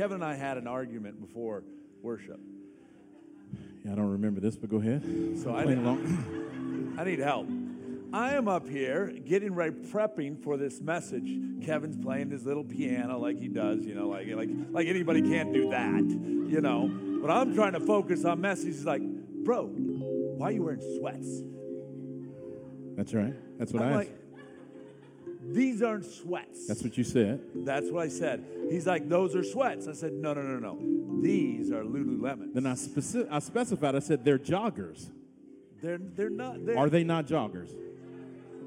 Kevin and I had an argument before worship. Yeah, I don't remember this, but go ahead. So I need. I need help. I am up here getting ready, prepping for this message. Kevin's playing his little piano like he does, you know, like like like anybody can't do that, you know. But I'm trying to focus on message. He's like, bro, why are you wearing sweats? That's right. That's what I'm I like, these aren't sweats. That's what you said. That's what I said. He's like, those are sweats. I said, no, no, no, no. These are Lululemon. Then I, speci- I specified, I said, they're joggers. They're they're not. They're, Are they not joggers?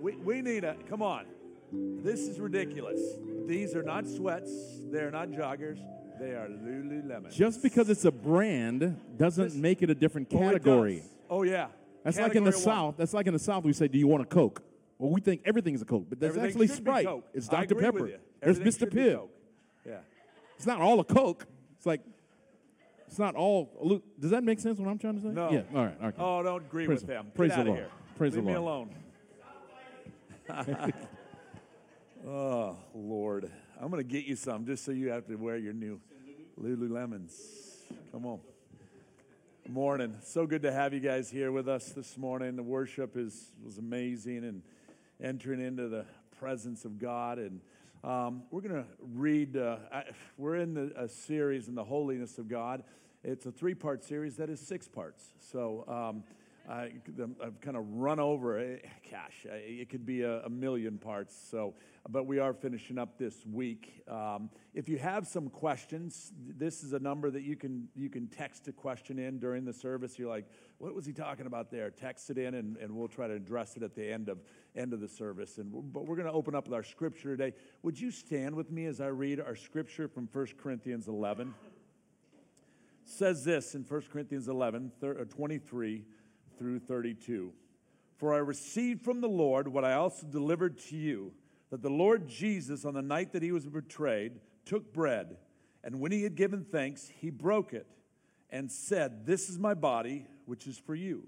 We, we need a, come on. This is ridiculous. These are not sweats. They're not joggers. They are Lululemon. Just because it's a brand doesn't This- make it a different Oh, category. does. Oh, yeah. That's like in the one. South. That's like in the South. We say, "Do you want a Coke?" Well, we think everything is a Coke, but there's Everything actually Sprite. It's Dr Pepper. There's Mr. Pibb. Yeah. It's not all a Coke. It's like it's not all. Does that make sense? What I'm trying to say? No. Yeah. All right. Okay. Oh, don't agree Praise with them. praise Get the Lord. here. Praise Leave the me alone. oh, Lord. I'm going to get you some just so you have to wear your new Lululemons. Come on. Morning. So good to have you guys here with us this morning. The worship is was amazing and entering into the presence of God. And um, we're going to read. Uh, we're in the, a series in the holiness of God. It's a three-part series that is six parts. So. Um, I, I've kind of run over. it. Gosh, it could be a, a million parts. So, but we are finishing up this week. Um, if you have some questions, this is a number that you can you can text a question in during the service. You're like, what was he talking about there? Text it in, and, and we'll try to address it at the end of end of the service. And but we're going to open up with our scripture today. Would you stand with me as I read our scripture from 1 Corinthians 11? says this in 1 Corinthians 11, uh, 23 through 32. For I received from the Lord what I also delivered to you that the Lord Jesus, on the night that he was betrayed, took bread, and when he had given thanks, he broke it and said, This is my body, which is for you.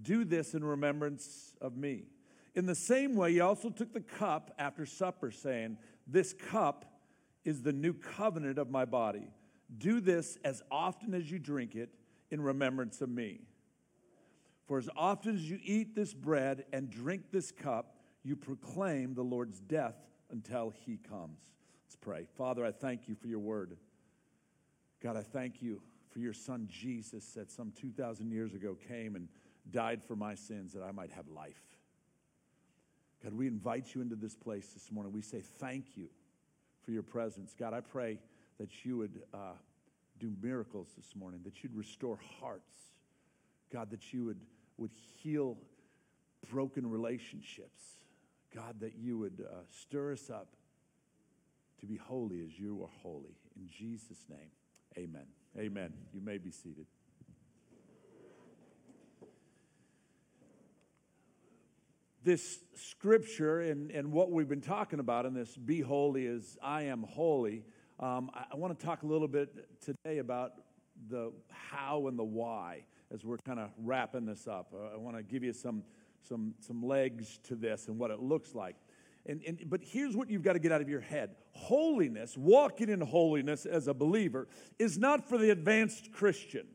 Do this in remembrance of me. In the same way, he also took the cup after supper, saying, This cup is the new covenant of my body. Do this as often as you drink it in remembrance of me. For as often as you eat this bread and drink this cup, you proclaim the Lord's death until he comes. Let's pray. Father, I thank you for your word. God, I thank you for your son Jesus that some 2,000 years ago came and died for my sins that I might have life. God, we invite you into this place this morning. We say thank you for your presence. God, I pray that you would uh, do miracles this morning, that you'd restore hearts. God, that you would, would heal broken relationships. God, that you would uh, stir us up to be holy as you are holy. In Jesus' name, amen. Amen. You may be seated. This scripture and, and what we've been talking about in this be holy as I am holy, um, I, I want to talk a little bit today about the how and the why as we're kind of wrapping this up. Uh, I want to give you some, some, some legs to this and what it looks like. And, and, but here's what you've got to get out of your head holiness, walking in holiness as a believer, is not for the advanced Christian.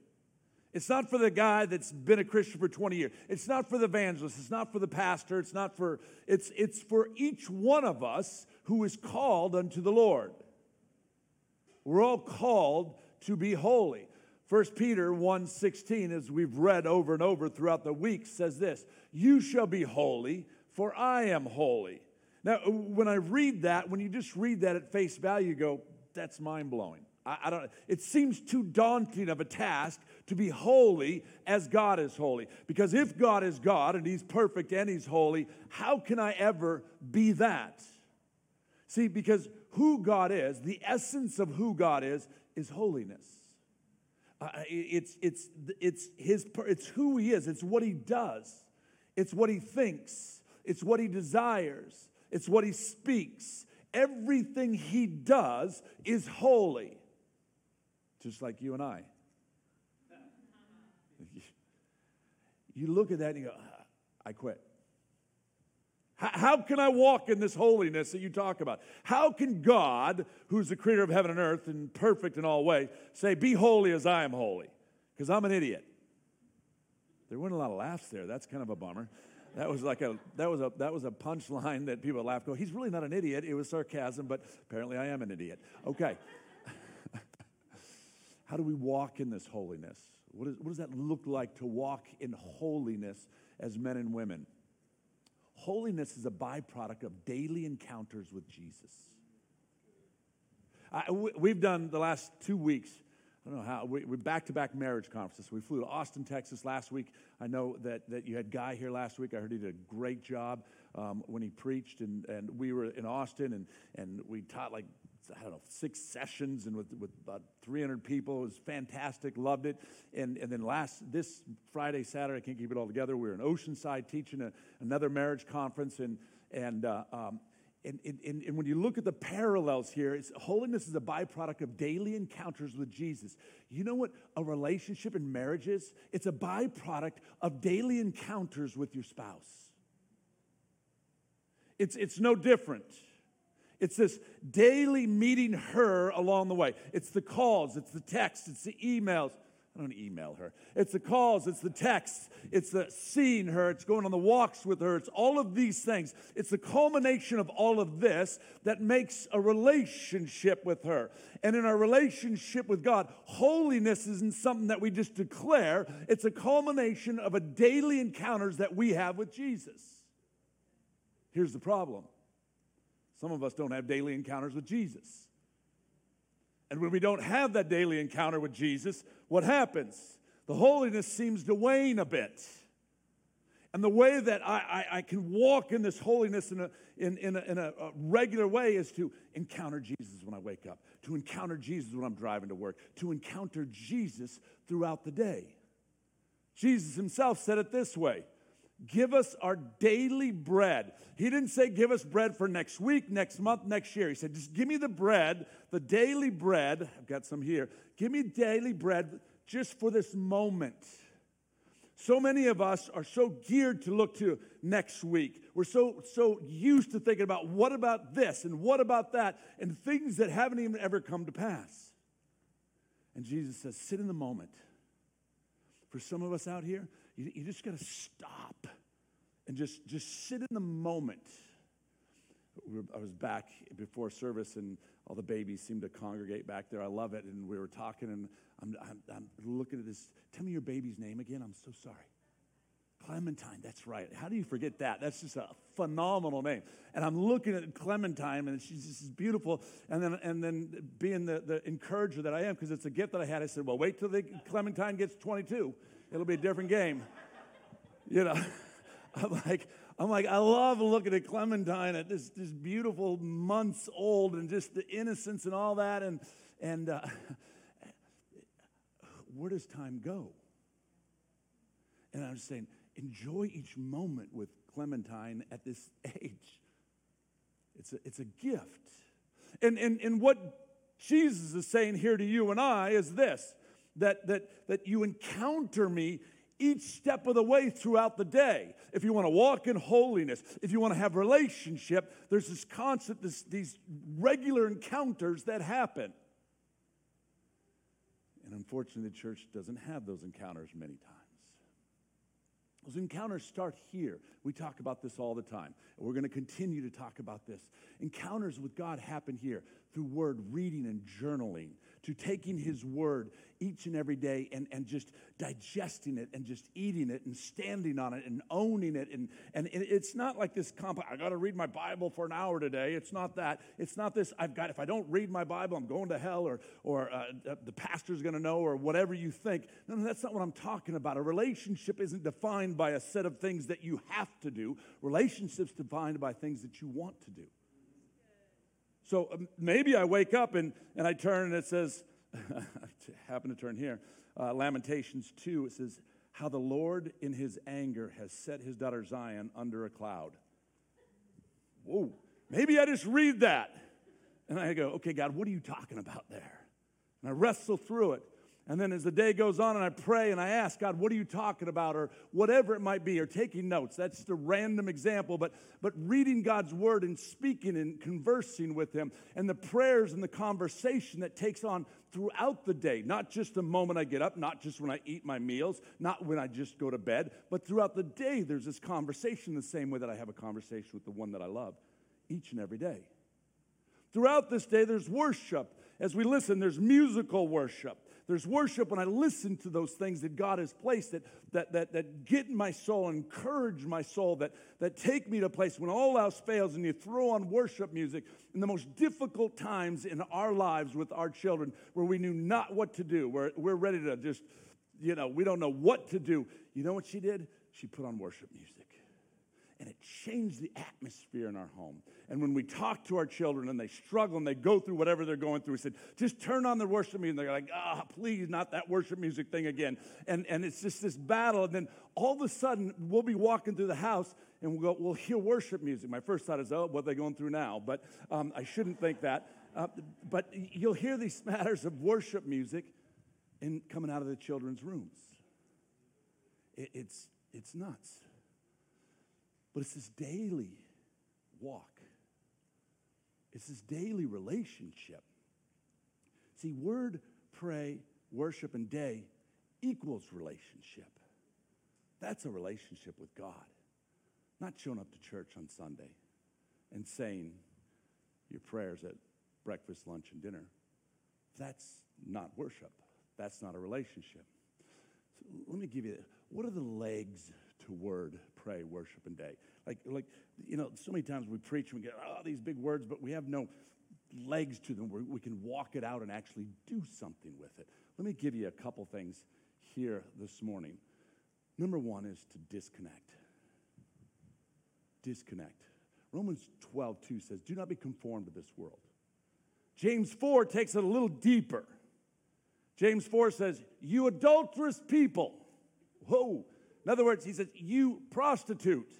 It's not for the guy that's been a Christian for 20 years. It's not for the evangelist. It's not for the pastor. It's not for, it's, it's for each one of us who is called unto the Lord. We're all called to be holy. 1 Peter 1:16 as we've read over and over throughout the week says this, "You shall be holy, for I am holy." Now, when I read that, when you just read that at face value, you go, "That's mind-blowing." I, I don't it seems too daunting of a task to be holy as God is holy. Because if God is God and he's perfect and he's holy, how can I ever be that? See, because who God is, the essence of who God is, is holiness. Uh, it's, it's, it's, his, it's who he is, it's what he does, it's what he thinks, it's what he desires, it's what he speaks. Everything he does is holy, just like you and I. You look at that and you go, ah, I quit. How can I walk in this holiness that you talk about? How can God, who's the creator of heaven and earth and perfect in all ways, say, Be holy as I am holy? Because I'm an idiot. There weren't a lot of laughs there. That's kind of a bummer. That was like a that was a that was a punchline that people laughed. Go, he's really not an idiot. It was sarcasm, but apparently I am an idiot. Okay. How do we walk in this holiness? What, is, what does that look like to walk in holiness as men and women? Holiness is a byproduct of daily encounters with Jesus. I, we've done the last two weeks, I don't know how, we, are back to back marriage conferences. We flew to Austin, Texas last week. I know that, that you had Guy here last week. I heard he did a great job um, when he preached, and, and we were in Austin, and, and we taught like I don't know, six sessions and with, with about 300 people. It was fantastic, loved it. And, and then last, this Friday, Saturday, I can't keep it all together. We were in Oceanside teaching a, another marriage conference. And, and, uh, um, and, and, and when you look at the parallels here, holiness is a byproduct of daily encounters with Jesus. You know what a relationship in marriage is? It's a byproduct of daily encounters with your spouse. It's, it's no different. It's this daily meeting her along the way. It's the calls, it's the texts, it's the emails. I don't email her. It's the calls, it's the texts, it's the seeing her, it's going on the walks with her, it's all of these things. It's the culmination of all of this that makes a relationship with her. And in our relationship with God, holiness isn't something that we just declare, it's a culmination of a daily encounters that we have with Jesus. Here's the problem some of us don't have daily encounters with Jesus. And when we don't have that daily encounter with Jesus, what happens? The holiness seems to wane a bit. And the way that I, I, I can walk in this holiness in, a, in, in, a, in a, a regular way is to encounter Jesus when I wake up, to encounter Jesus when I'm driving to work, to encounter Jesus throughout the day. Jesus himself said it this way Give us our daily bread. He didn't say, Give us bread for next week, next month, next year. He said, Just give me the bread, the daily bread. I've got some here. Give me daily bread just for this moment. So many of us are so geared to look to next week. We're so, so used to thinking about what about this and what about that and things that haven't even ever come to pass. And Jesus says, Sit in the moment. For some of us out here, you, you just got to stop and just, just sit in the moment. I was back before service, and all the babies seemed to congregate back there. I love it. And we were talking, and I'm, I'm, I'm looking at this. Tell me your baby's name again. I'm so sorry. Clementine, that's right. How do you forget that? That's just a phenomenal name. And I'm looking at Clementine, and she's just beautiful. And then, and then being the, the encourager that I am, because it's a gift that I had, I said, well, wait till the Clementine gets 22 it'll be a different game. You know, I'm like, I'm like, I love looking at Clementine at this, this beautiful months old and just the innocence and all that. And, and uh, where does time go? And I'm just saying, enjoy each moment with Clementine at this age. It's a, it's a gift. And, and, and what Jesus is saying here to you and I is this that, that, that you encounter me each step of the way throughout the day. If you want to walk in holiness, if you want to have relationship, there's this constant, this, these regular encounters that happen. And unfortunately, the church doesn't have those encounters many times. Those encounters start here. We talk about this all the time. And we're going to continue to talk about this. Encounters with God happen here through word reading and journaling, to taking His word each and every day and, and just digesting it and just eating it and standing on it and owning it. And, and it's not like this comp, I got to read my Bible for an hour today. It's not that. It's not this, I've got, if I don't read my Bible, I'm going to hell or, or uh, the pastor's going to know or whatever you think. No, no, that's not what I'm talking about. A relationship isn't defined by a set of things that you have to do, relationships defined by things that you want to do. So um, maybe I wake up and, and I turn and it says, happen to turn here. Uh, Lamentations 2, it says, How the Lord in his anger has set his daughter Zion under a cloud. Whoa, maybe I just read that. And I go, Okay, God, what are you talking about there? And I wrestle through it. And then as the day goes on and I pray and I ask, God, what are you talking about? Or whatever it might be, or taking notes. That's just a random example, but, but reading God's word and speaking and conversing with Him and the prayers and the conversation that takes on throughout the day, not just the moment I get up, not just when I eat my meals, not when I just go to bed, but throughout the day, there's this conversation the same way that I have a conversation with the one that I love each and every day. Throughout this day, there's worship. As we listen, there's musical worship. There's worship when I listen to those things that God has placed that, that, that, that get in my soul, encourage my soul, that, that take me to a place when all else fails and you throw on worship music in the most difficult times in our lives with our children where we knew not what to do, where we're ready to just, you know, we don't know what to do. You know what she did? She put on worship music and it changed the atmosphere in our home. And when we talk to our children and they struggle and they go through whatever they're going through, we said, just turn on the worship music. And they're like, ah, oh, please, not that worship music thing again. And, and it's just this battle. And then all of a sudden, we'll be walking through the house and we'll, go, we'll hear worship music. My first thought is, oh, what are they going through now? But um, I shouldn't think that. Uh, but you'll hear these matters of worship music in, coming out of the children's rooms. It, it's, it's nuts. But it's this daily walk, it's this daily relationship. See, word, pray, worship, and day equals relationship. That's a relationship with God. Not showing up to church on Sunday and saying your prayers at breakfast, lunch, and dinner. That's not worship. That's not a relationship. So let me give you what are the legs to word, pray, worship, and day. Like, like you know, so many times we preach and we get, oh, these big words, but we have no legs to them where we can walk it out and actually do something with it. Let me give you a couple things here this morning. Number one is to disconnect. Disconnect. Romans 12, 2 says, Do not be conformed to this world. James 4 takes it a little deeper. James 4 says, You adulterous people. Whoa, in other words, he says, You prostitute.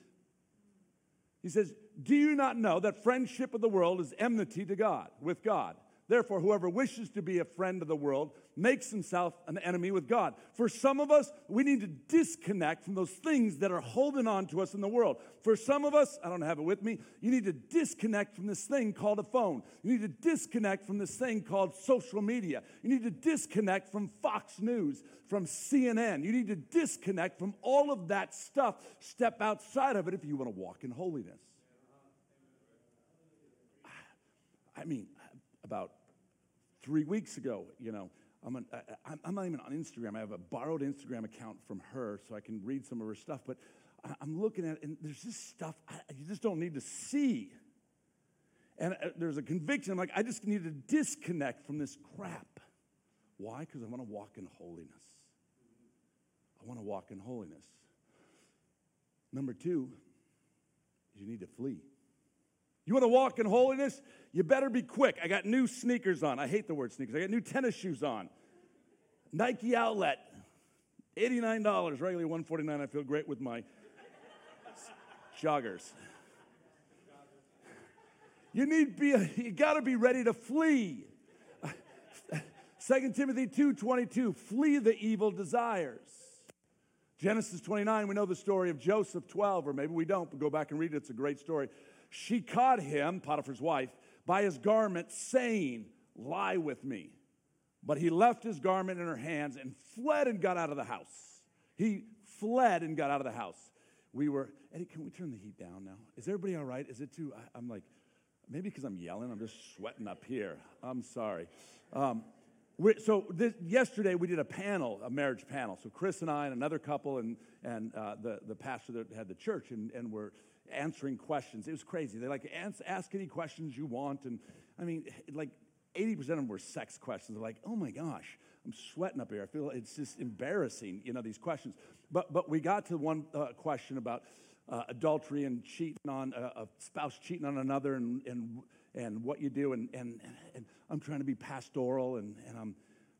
He says, Do you not know that friendship of the world is enmity to God, with God? Therefore, whoever wishes to be a friend of the world makes himself an enemy with God. For some of us, we need to disconnect from those things that are holding on to us in the world. For some of us, I don't have it with me, you need to disconnect from this thing called a phone. You need to disconnect from this thing called social media. You need to disconnect from Fox News, from CNN. You need to disconnect from all of that stuff. Step outside of it if you want to walk in holiness. I mean, about three weeks ago, you know, I'm, an, I, I'm not even on Instagram. I have a borrowed Instagram account from her so I can read some of her stuff. But I'm looking at it, and there's this stuff I, you just don't need to see. And uh, there's a conviction. I'm like, I just need to disconnect from this crap. Why? Because I want to walk in holiness. I want to walk in holiness. Number two, you need to flee. You want to walk in holiness? You better be quick. I got new sneakers on. I hate the word sneakers. I got new tennis shoes on. Nike outlet, $89, regularly 149. I feel great with my joggers. You need be you got to be ready to flee. 2 Timothy 2:22 flee the evil desires. Genesis 29 we know the story of Joseph 12 or maybe we don't but go back and read it it's a great story. She caught him, Potiphar's wife, by his garment, saying, Lie with me. But he left his garment in her hands and fled and got out of the house. He fled and got out of the house. We were, Eddie, can we turn the heat down now? Is everybody all right? Is it too, I, am like, maybe because I'm yelling, I'm just sweating up here. I'm sorry. Um, so this, yesterday we did a panel, a marriage panel. So Chris and I and another couple and, and uh, the, the pastor that had the church, and, and we're answering questions. It was crazy. They like ask, ask any questions you want, and I mean, like 80% of them were sex questions. They're like, oh my gosh, I'm sweating up here. I feel it's just embarrassing, you know, these questions. But but we got to one uh, question about uh, adultery and cheating on uh, a spouse cheating on another, and and and what you do, and and and I'm trying to be pastoral, and and I'm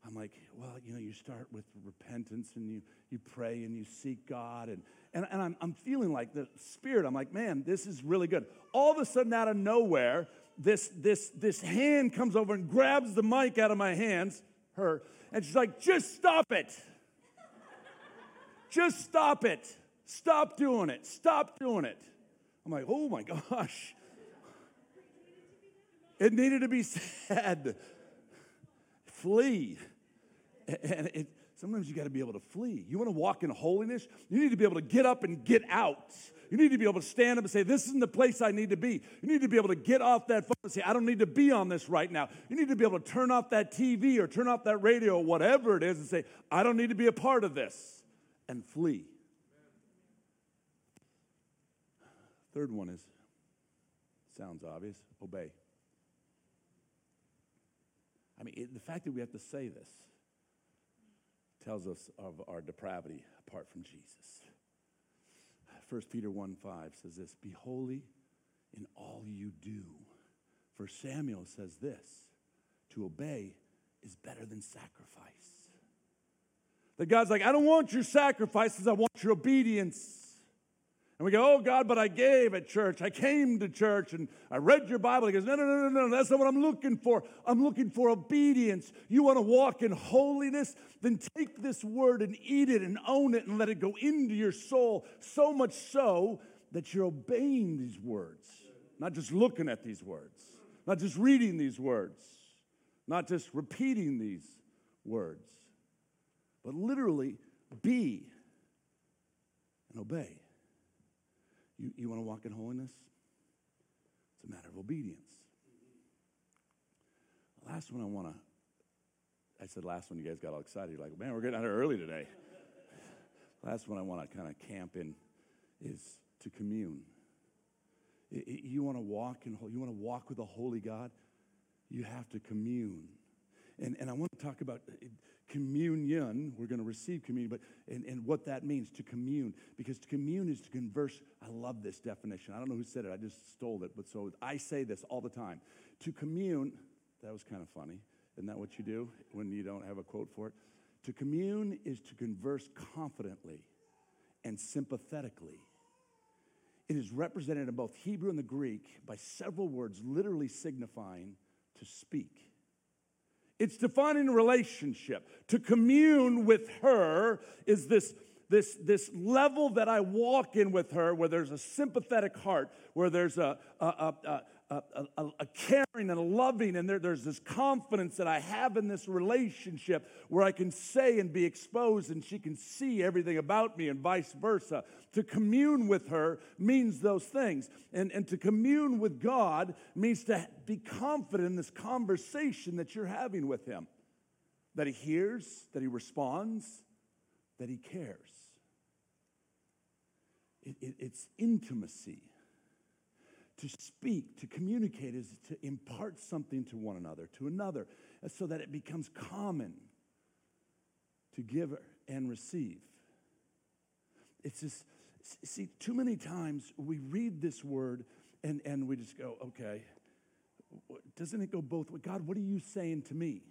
I'm like, well, you know, you start with repentance and you, you pray and you seek God. And, and, and I'm, I'm feeling like the Spirit, I'm like, man, this is really good. All of a sudden, out of nowhere, this, this, this hand comes over and grabs the mic out of my hands, her, and she's like, just stop it. just stop it. Stop doing it. Stop doing it. I'm like, oh my gosh. It needed to be said. Flee. And it, sometimes you got to be able to flee. You want to walk in holiness? You need to be able to get up and get out. You need to be able to stand up and say, This isn't the place I need to be. You need to be able to get off that phone and say, I don't need to be on this right now. You need to be able to turn off that TV or turn off that radio or whatever it is and say, I don't need to be a part of this and flee. Third one is sounds obvious obey. I mean, it, the fact that we have to say this tells us of our depravity apart from Jesus. 1 Peter 1 5 says this Be holy in all you do. For Samuel says this to obey is better than sacrifice. That God's like, I don't want your sacrifices, I want your obedience. And we go, oh God, but I gave at church. I came to church and I read your Bible. He goes, no, no, no, no, no. That's not what I'm looking for. I'm looking for obedience. You want to walk in holiness? Then take this word and eat it and own it and let it go into your soul. So much so that you're obeying these words, not just looking at these words, not just reading these words, not just repeating these words, but literally be and obey. You, you want to walk in holiness? It's a matter of obedience. The last one I want to, I said last one, you guys got all excited. You're like, man, we're getting out here early today. last one I want to kind of camp in is to commune. It, it, you want to walk in, you want to walk with a holy God, you have to commune. And, and I want to talk about communion. We're going to receive communion, but and, and what that means to commune. Because to commune is to converse. I love this definition. I don't know who said it, I just stole it. But so I say this all the time. To commune, that was kind of funny. Isn't that what you do when you don't have a quote for it? To commune is to converse confidently and sympathetically. It is represented in both Hebrew and the Greek by several words literally signifying to speak. It's defining relationship. To commune with her is this, this, this level that I walk in with her where there's a sympathetic heart, where there's a, a, a, a, a, a caring and a loving, and there, there's this confidence that I have in this relationship where I can say and be exposed, and she can see everything about me, and vice versa. To commune with her means those things. And, and to commune with God means to be confident in this conversation that you're having with Him, that He hears, that He responds, that He cares. It, it, it's intimacy to speak, to communicate, is to impart something to one another, to another, so that it becomes common to give and receive. It's just, see, too many times we read this word and, and we just go, okay, doesn't it go both ways? God, what are you saying to me?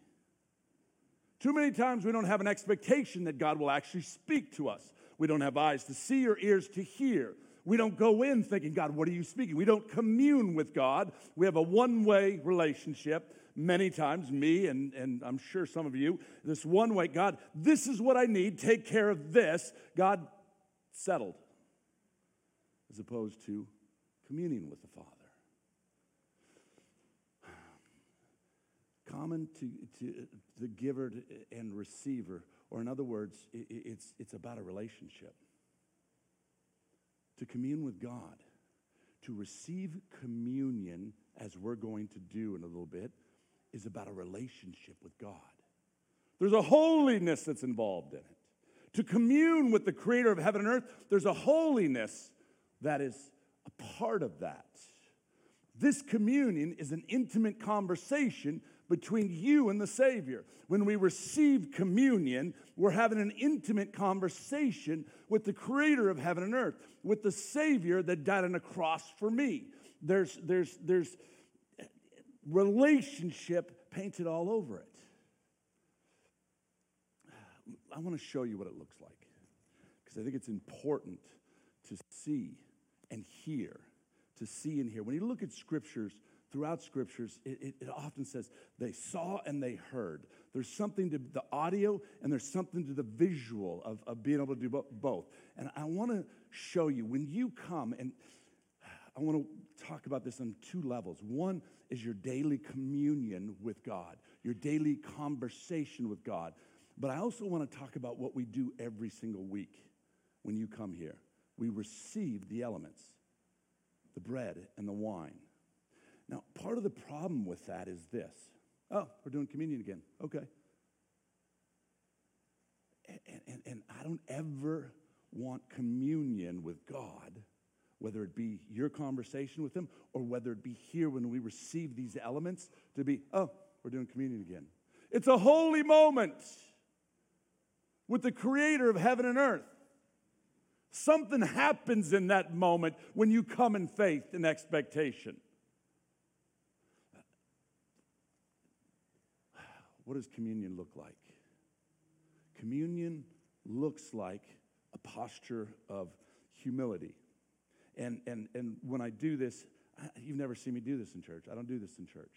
Too many times we don't have an expectation that God will actually speak to us. We don't have eyes to see or ears to hear. We don't go in thinking, God, what are you speaking? We don't commune with God. We have a one way relationship. Many times, me and, and I'm sure some of you, this one way, God, this is what I need, take care of this. God settled, as opposed to communing with the Father. Common to, to the giver and receiver, or in other words, it's, it's about a relationship to commune with God, to receive communion, as we're going to do in a little bit, is about a relationship with God. There's a holiness that's involved in it. To commune with the creator of heaven and earth, there's a holiness that is a part of that. This communion is an intimate conversation between you and the Savior. When we receive communion, we're having an intimate conversation with the creator of heaven and earth, with the Savior that died on a cross for me. There's, there's, there's relationship painted all over it. I want to show you what it looks like because I think it's important to see and hear, to see and hear. When you look at scriptures, throughout scriptures, it, it, it, often says they saw and they heard. There's something to the audio and there's something to the visual of, of being able to do both. And I want to show you when you come, and I want to talk about this on two levels. One is your daily communion with God, your daily conversation with God. But I also want to talk about what we do every single week when you come here. We receive the elements, the bread and the wine. Now, part of the problem with that is this. Oh, we're doing communion again. Okay. And, and, and I don't ever want communion with God, whether it be your conversation with Him or whether it be here when we receive these elements, to be, oh, we're doing communion again. It's a holy moment with the creator of heaven and earth. Something happens in that moment when you come in faith and expectation. What does communion look like? Communion looks like a posture of humility. And, and, and when I do this, you've never seen me do this in church. I don't do this in church.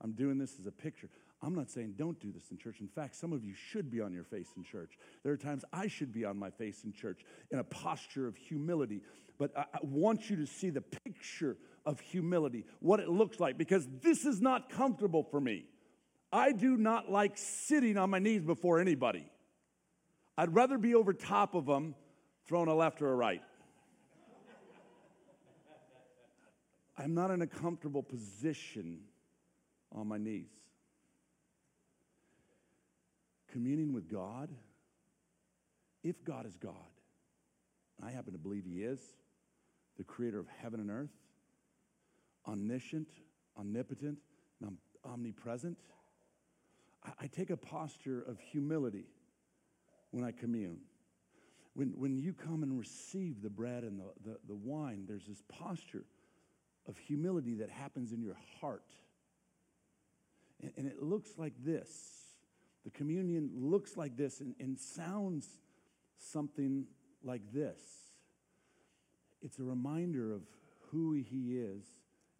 I'm doing this as a picture. I'm not saying don't do this in church. In fact, some of you should be on your face in church. There are times I should be on my face in church in a posture of humility. But I, I want you to see the picture of humility, what it looks like, because this is not comfortable for me. I do not like sitting on my knees before anybody. I'd rather be over top of them, thrown a left or a right. I'm not in a comfortable position on my knees. Communing with God, if God is God, and I happen to believe He is, the creator of heaven and earth, omniscient, omnipotent, and omnipresent, I, take a posture of humility when I commune. When, when you come and receive the bread and the, the, the wine, there's this posture of humility that happens in your heart. And, and it looks like this. The communion looks like this and, and sounds something like this. It's a reminder of who He is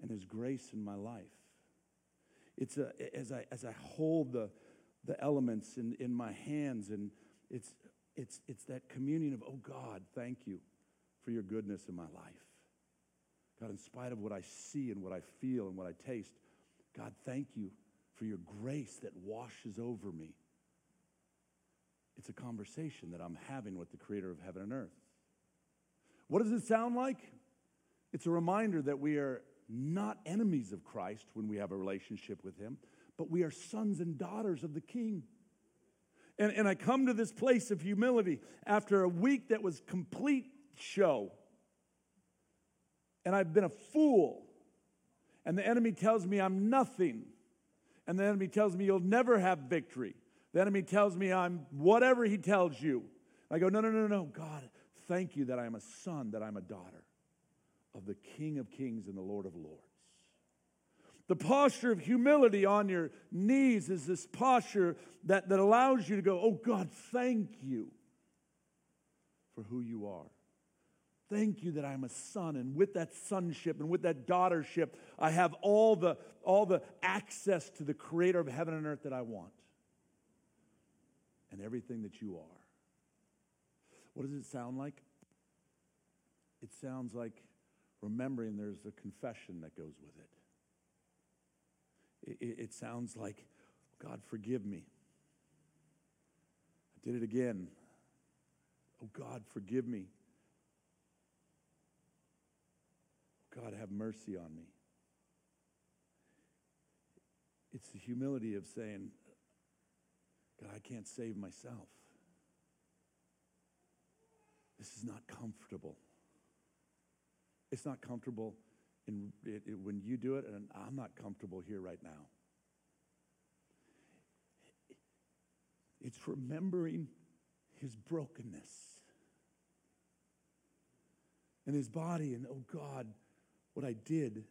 and His grace in my life. It's a, as, I, as I hold the, the elements in, in my hands, and it's, it's, it's that communion of, oh God, thank you for your goodness in my life. God, in spite of what I see and what I feel and what I taste, God, thank you for your grace that washes over me. It's a conversation that I'm having with the creator of heaven and earth. What does it sound like? It's a reminder that we are not enemies of Christ when we have a relationship with Him, but we are sons and daughters of the King. And, and I come to this place of humility after a week that was complete show. And I've been a fool. And the enemy tells me I'm nothing. And the enemy tells me you'll never have victory. The enemy tells me I'm whatever he tells you. I go, no, no, no, no. God, thank you that I'm a son, that I'm a daughter of the King of Kings and the Lord of Lords. The posture of humility on your knees is this posture that, that allows you to go, Oh God, thank you for who you are. Thank you that I'm a son, and with that sonship and with that daughtership, I have all the, all the access to the creator of heaven and earth that I want and everything that you are. What does it sound like? It sounds like remembering there's a confession that goes with it. It, it sounds like, God, forgive me. I did it again. Oh, God, forgive me. God, have mercy on me. It's the humility of saying, God, I can't save myself. This is not comfortable. It's not comfortable in, it, it, when you do it, and I'm not comfortable here right now. It's remembering his brokenness and his body, and oh God, what I did,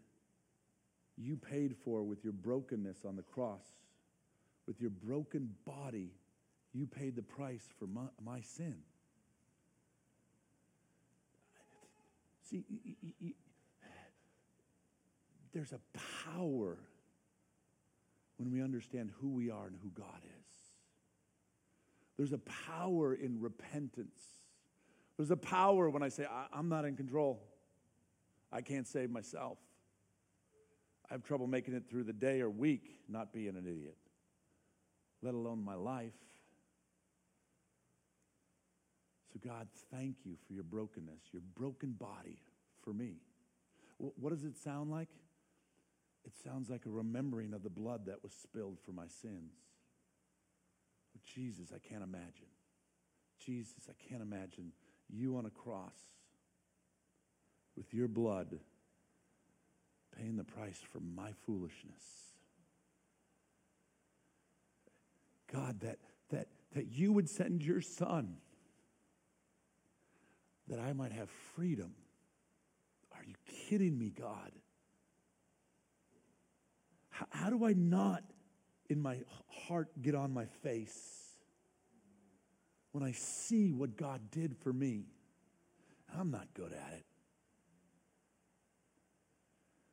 you paid for with your brokenness on the cross. With your broken body, You paid the price for my, my sin. See, there's a power when we understand who we are and who God is. There's a power in repentance. There's a power when I say, I- I'm not in control. I can't save myself. I have trouble making it through the day or week not being an idiot, let alone my life. So, God, thank you for your brokenness, your broken body for me. What does it sound like? It sounds like a remembering of the blood that was spilled for my sins. Oh, Jesus, I can't imagine. Jesus, I can't imagine you on a cross with your blood paying the price for my foolishness. God, that, that, that you would send your son that I might have freedom. Are you kidding me, God? How, how do I not, in my heart, get on my face when I see what God did for me? I'm not good at it.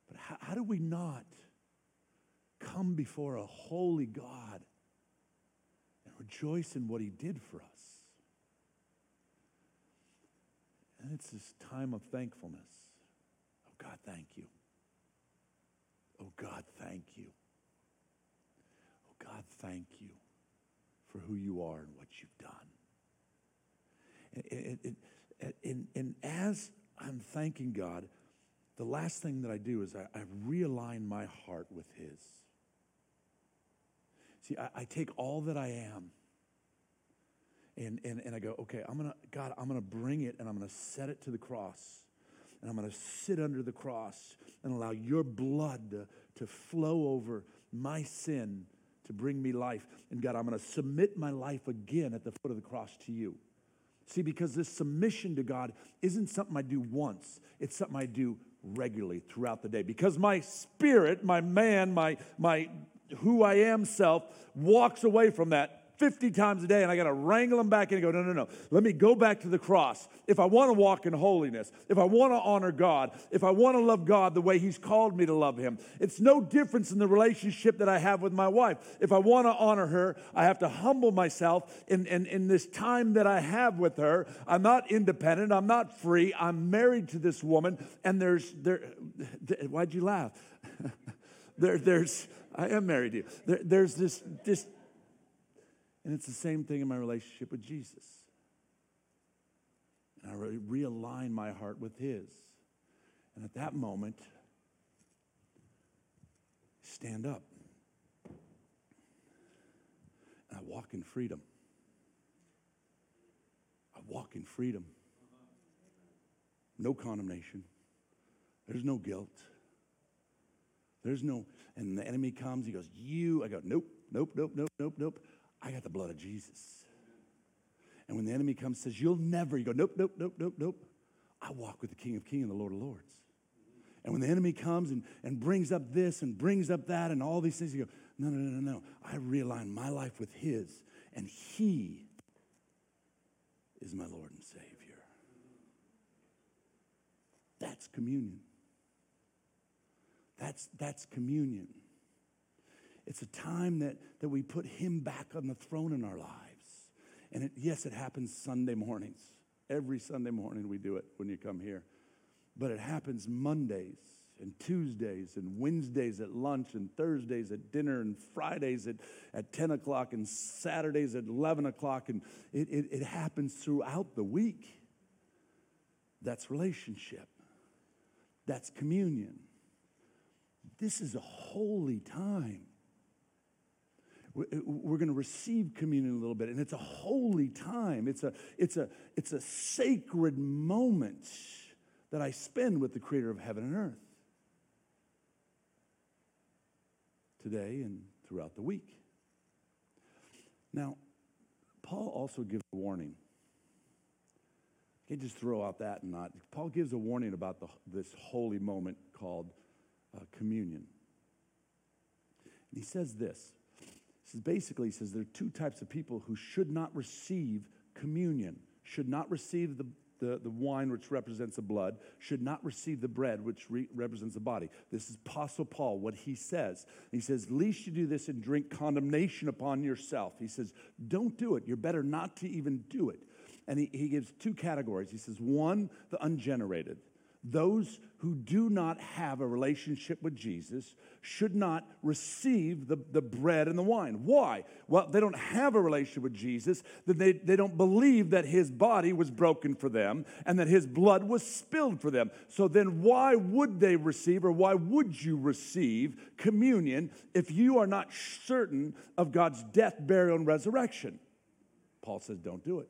But how, how do we not come before a holy God and rejoice in what he did for us? And it's this time of thankfulness. Oh, God, thank you. Oh, God, thank you. Oh, God, thank you for who you are and what you've done. And, and, and, and, as I'm thanking God, the last thing that I do is I, I realign my heart with His. See, I, I take all that I am and, and, and I go, okay, I'm gonna, God, I'm gonna bring it and I'm gonna set it to the cross. And I'm gonna sit under the cross and allow your blood to, to flow over my sin to bring me life. And God, I'm gonna submit my life again at the foot of the cross to you. See, because this submission to God isn't something I do once, it's something I do regularly throughout the day. Because my spirit, my man, my, my who I am self walks away from that 50 times a day, and I got to wrangle them back in and go, no, no, no. Let me go back to the cross. If I want to walk in holiness, if I want to honor God, if I want to love God the way He's called me to love Him, it's no difference in the relationship that I have with my wife. If I want to honor her, I have to humble myself in, in, in this time that I have with her. I'm not independent, I'm not free. I'm married to this woman, and there's, there, why'd you laugh? there, there's, I am married to you. There, there's this, this and it's the same thing in my relationship with Jesus. And I re- realign my heart with His. And at that moment, stand up. And I walk in freedom. I walk in freedom. No condemnation. There's no guilt. There's no, and the enemy comes, he goes, You. I go, Nope, nope, nope, nope, nope, nope. I got the blood of Jesus. And when the enemy comes says, You'll never, you go, Nope, nope, nope, nope, nope. I walk with the King of Kings and the Lord of Lords. And when the enemy comes and, and brings up this and brings up that and all these things, you go, No, no, no, no, no. I realign my life with His, and He is my Lord and Savior. That's communion. That's, that's communion. It's a time that, that we put Him back on the throne in our lives. And it, yes, it happens Sunday mornings. Every Sunday morning we do it when you come here. But it happens Mondays and Tuesdays and Wednesdays at lunch and Thursdays at dinner and Fridays at, at 10 o'clock and Saturdays at 11 o'clock. And it, it, it happens throughout the week. That's relationship, that's communion. This is a holy time. We're going to receive communion a little bit, and it's a holy time. It's a, it's a, it's a sacred moment that I spend with the creator of heaven and earth today and throughout the week. Now, Paul also gives a warning. I can't just throw out that and not. Paul gives a warning about the, this holy moment called uh, communion. And he says this. Says basically, he says there are two types of people who should not receive communion, should not receive the, the, the wine which represents the blood, should not receive the bread which re- represents the body. This is Apostle Paul, what he says. He says, Least you do this and drink condemnation upon yourself. He says, Don't do it. You're better not to even do it. And he, he gives two categories. He says, one, the ungenerated. Those who do not have a relationship with Jesus should not receive the, the bread and the wine. Why? Well, they don't have a relationship with Jesus, that they, they don't believe that his body was broken for them and that his blood was spilled for them. So then, why would they receive or why would you receive communion if you are not certain of God's death, burial, and resurrection? Paul says, don't do it.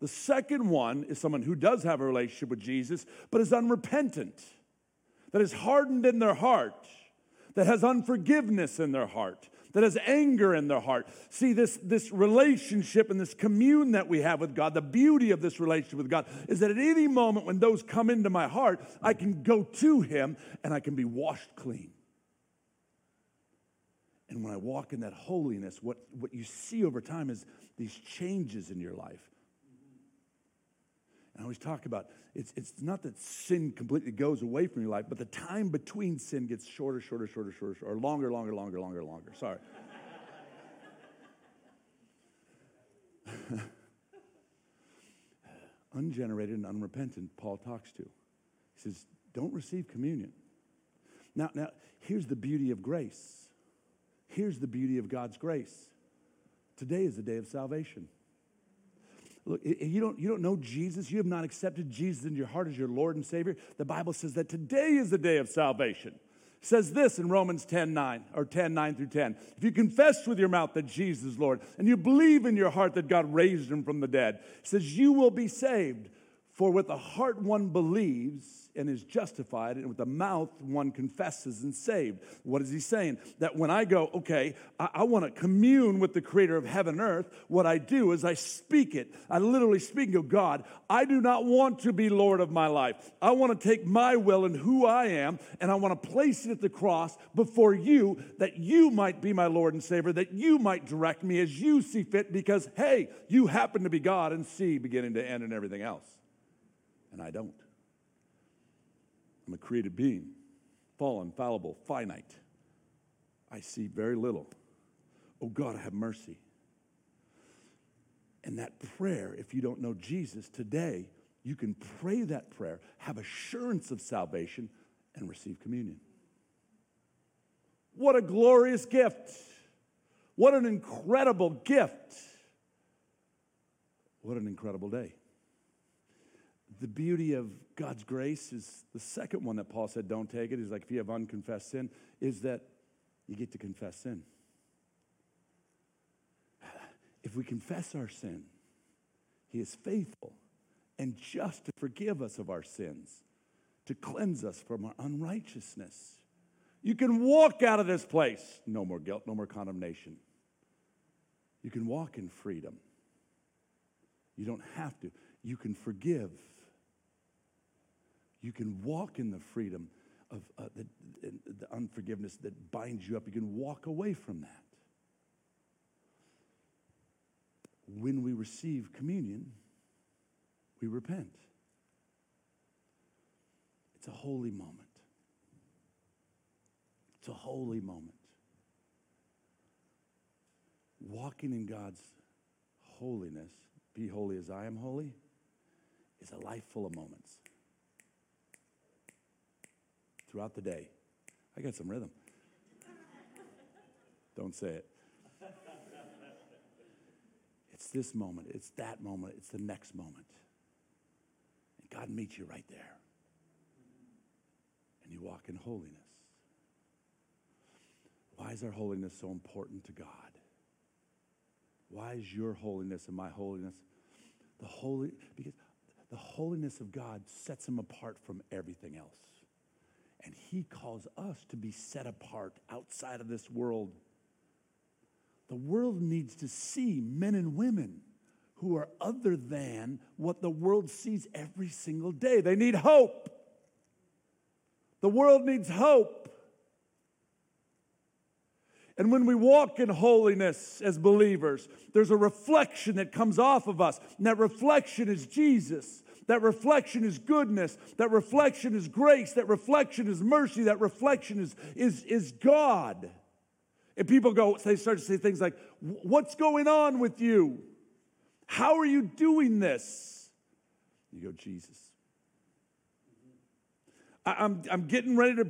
The second one is someone who does have a relationship with Jesus, but is unrepentant, that is hardened in their heart, that has unforgiveness in their heart, that has anger in their heart. See, this, this relationship and this commune that we have with God, the beauty of this relationship with God is that at any moment when those come into my heart, I can go to Him and I can be washed clean. And when I walk in that holiness, what, what you see over time is these changes in your life. I always talk about it's, it's not that sin completely goes away from your life, but the time between sin gets shorter, shorter, shorter, shorter, or longer, longer, longer, longer, longer. Sorry. Ungenerated and unrepentant, Paul talks to. He says, Don't receive communion. Now, now, here's the beauty of grace. Here's the beauty of God's grace. Today is the day of salvation. Look, you don't, you don't know Jesus, you have not accepted Jesus in your heart as your Lord and Savior. The Bible says that today is the day of salvation. It says this in Romans 10 9 or 10 9 through 10. If you confess with your mouth that Jesus is Lord and you believe in your heart that God raised him from the dead, says you will be saved. For with the heart one believes and is justified, and with the mouth one confesses and saved. What is he saying? That when I go, okay, I, I want to commune with the creator of heaven and earth, what I do is I speak it. I literally speak of God. I do not want to be Lord of my life. I want to take my will and who I am, and I want to place it at the cross before you that you might be my Lord and Savior, that you might direct me as you see fit, because hey, you happen to be God and see beginning to end and everything else and I don't. I'm a created being, fallen, fallible, finite. I see very little. Oh God, have mercy. And that prayer, if you don't know Jesus today, you can pray that prayer, have assurance of salvation, and receive communion. What a glorious gift! What an incredible gift! What an incredible day the beauty of God's grace is the second one that Paul said, don't take it. He's like, if you have unconfessed sin, is that you get to confess sin. If we confess our sin, he is faithful and just to forgive us of our sins, to cleanse us from our unrighteousness. You can walk out of this place, no more guilt, no more condemnation. You can walk in freedom. You don't have to. You can forgive you can walk in the freedom of uh, the, the unforgiveness that binds you up. You can walk away from that. When we receive communion, we repent. It's a holy moment. It's a holy moment. Walking in God's holiness, be holy as I am holy, is a life full of moments throughout the day. I got some rhythm. Don't say it. It's this moment, it's that moment, it's the next moment. And God meets you right there. And you walk in holiness. Why is our holiness so important to God? Why is your holiness and my holiness the holy because the holiness of God sets him apart from everything else. And He calls us to be set apart outside of this world. The world needs to see men and women who are other than what the world sees every single day. They need hope. The world needs hope. And when we walk in holiness as believers, there's a reflection that comes off of us. And that reflection is Jesus. That reflection is goodness. That reflection is grace. That reflection is mercy. That reflection is, is, is God. And people go, they start to say things like, What's going on with you? How are you doing this? You go, Jesus. I'm, I'm getting ready to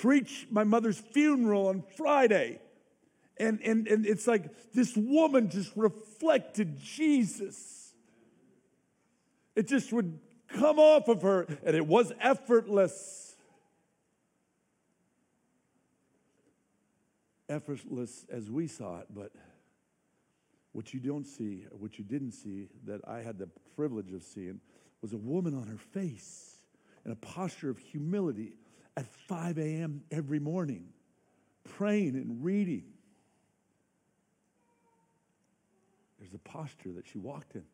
preach my mother's funeral on Friday. And, and, and it's like this woman just reflected Jesus. It just would come off of her, and it was effortless. Effortless as we saw it, but what you don't see, what you didn't see, that I had the privilege of seeing, was a woman on her face in a posture of humility at 5 a.m. every morning, praying and reading. There's a posture that she walked in.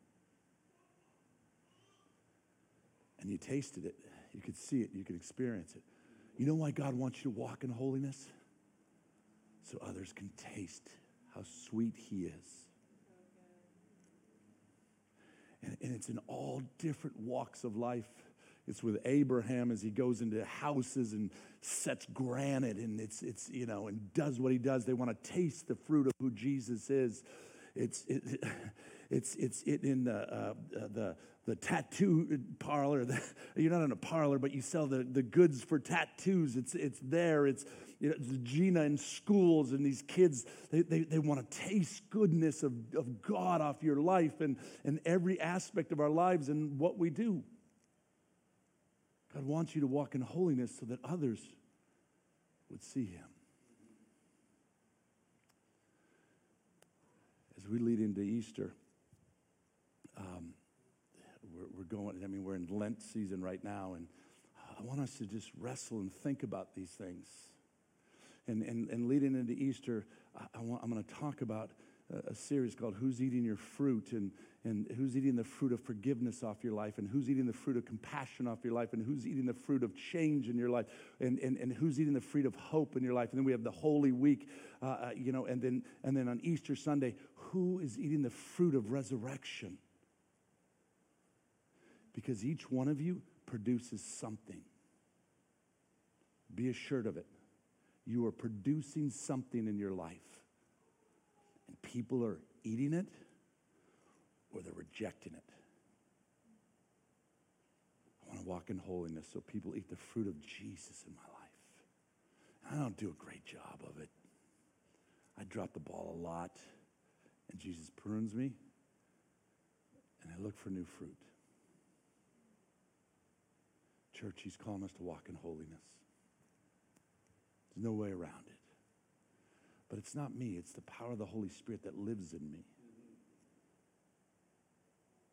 And you tasted it, you could see it, you could experience it. You know why God wants you to walk in holiness? So others can taste how sweet He is. And, and it's in all different walks of life. It's with Abraham as he goes into houses and sets granite and it's, it's you know, and does what he does. They want to taste the fruit of who Jesus is. It's, it, it's, it's it in the, uh, the, the tattoo parlor. You're not in a parlor, but you sell the, the goods for tattoos. It's, it's there. It's, you know, Gina in schools, and these kids, they, they, they want to taste goodness of, of God off your life and, and every aspect of our lives and what we do. God wants you to walk in holiness so that others would see him. We lead into Easter, um, we're, we're going, I mean, we're in Lent season right now, and I want us to just wrestle and think about these things. And, and, and leading into Easter, I, I want, I'm going to talk about a, a series called Who's Eating Your Fruit? And, and who's eating the fruit of forgiveness off your life, and who's eating the fruit of compassion off your life, and who's eating the fruit of change in your life, and, and, and who's eating the fruit of hope in your life. And then we have the Holy Week, uh, uh, you know, and then, and then on Easter Sunday, who is eating the fruit of resurrection? Because each one of you produces something. Be assured of it. You are producing something in your life, and people are eating it or they're rejecting it. I want to walk in holiness so people eat the fruit of Jesus in my life. I don't do a great job of it. I drop the ball a lot, and Jesus prunes me, and I look for new fruit. Church, He's calling us to walk in holiness. There's no way around it. But it's not me, it's the power of the Holy Spirit that lives in me.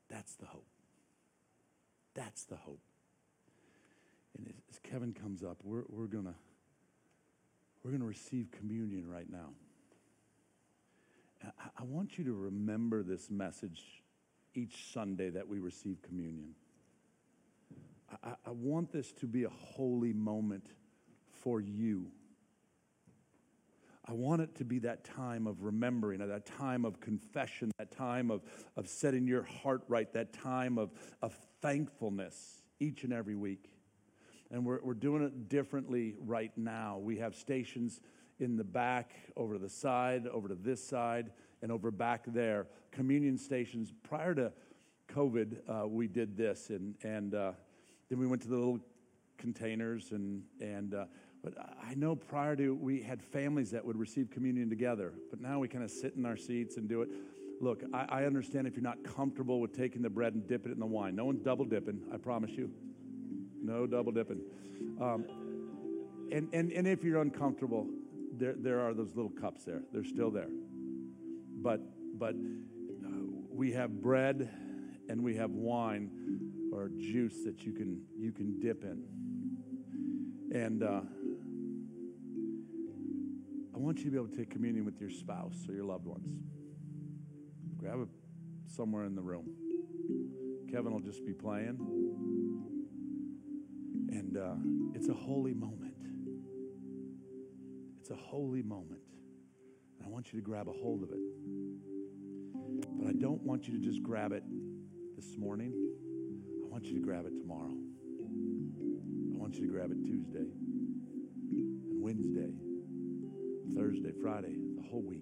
That's the hope. That's the hope. And as Kevin comes up, we're, we're going to we're going to receive communion right now. I, I want you to remember this message each Sunday that we receive communion. I, I want this to be a holy moment for you. I want it to be that time of remembering, that time of confession, that time of, of setting your heart right, that time of, of thankfulness each and every week. And we're, we're doing it differently right now. We have stations in the back, over to the side, over to this side, and over back there. Communion stations. Prior to COVID, uh, we did this, and, and uh, then we went to the little containers and, and uh, but I know prior to we had families that would receive communion together, but now we kind of sit in our seats and do it. Look, I, I, understand if you're not comfortable with taking the bread and dipping it in the wine. No one's double dipping, I promise you. No double dipping. Um, and, and, and if you're uncomfortable, there, there are those little cups there. They're still there. But, but uh, we have bread and we have wine or juice that you can, you can dip in. And uh, I want you to be able to take communion with your spouse or your loved ones. Grab it somewhere in the room. Kevin will just be playing. And uh, it's a holy moment. It's a holy moment. And I want you to grab a hold of it. But I don't want you to just grab it this morning. I want you to grab it tomorrow. I want you to grab it Tuesday and Wednesday, Thursday, Friday, the whole week.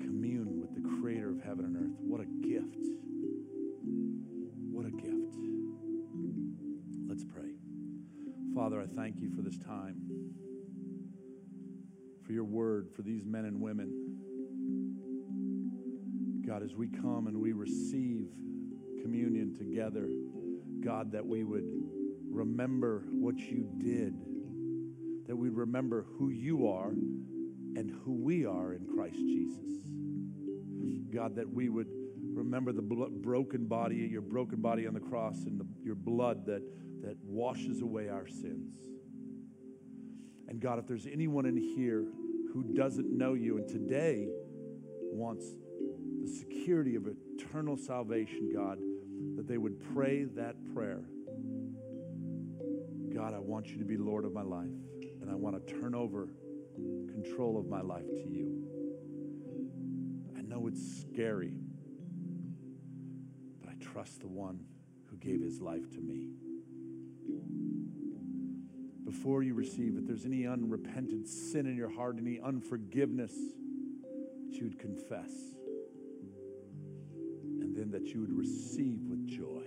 Commune with the creator of heaven and earth. What a gift. What a gift. Let's pray. Father, I thank you for this time, for your word, for these men and women. God, as we come and we receive communion together, God, that we would remember what you did, that we remember who you are and who we are in Christ Jesus. God, that we would remember the broken body, your broken body on the cross, and the, your blood that, that washes away our sins. And God, if there's anyone in here who doesn't know you and today wants the security of eternal salvation, God, that they would pray that prayer. God, I want you to be Lord of my life, and I want to turn over control of my life to you. I know it's scary, but I trust the one who gave his life to me. Before you receive, if there's any unrepentant sin in your heart, any unforgiveness, that you would confess and then that you would receive with joy.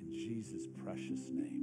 In Jesus' precious name.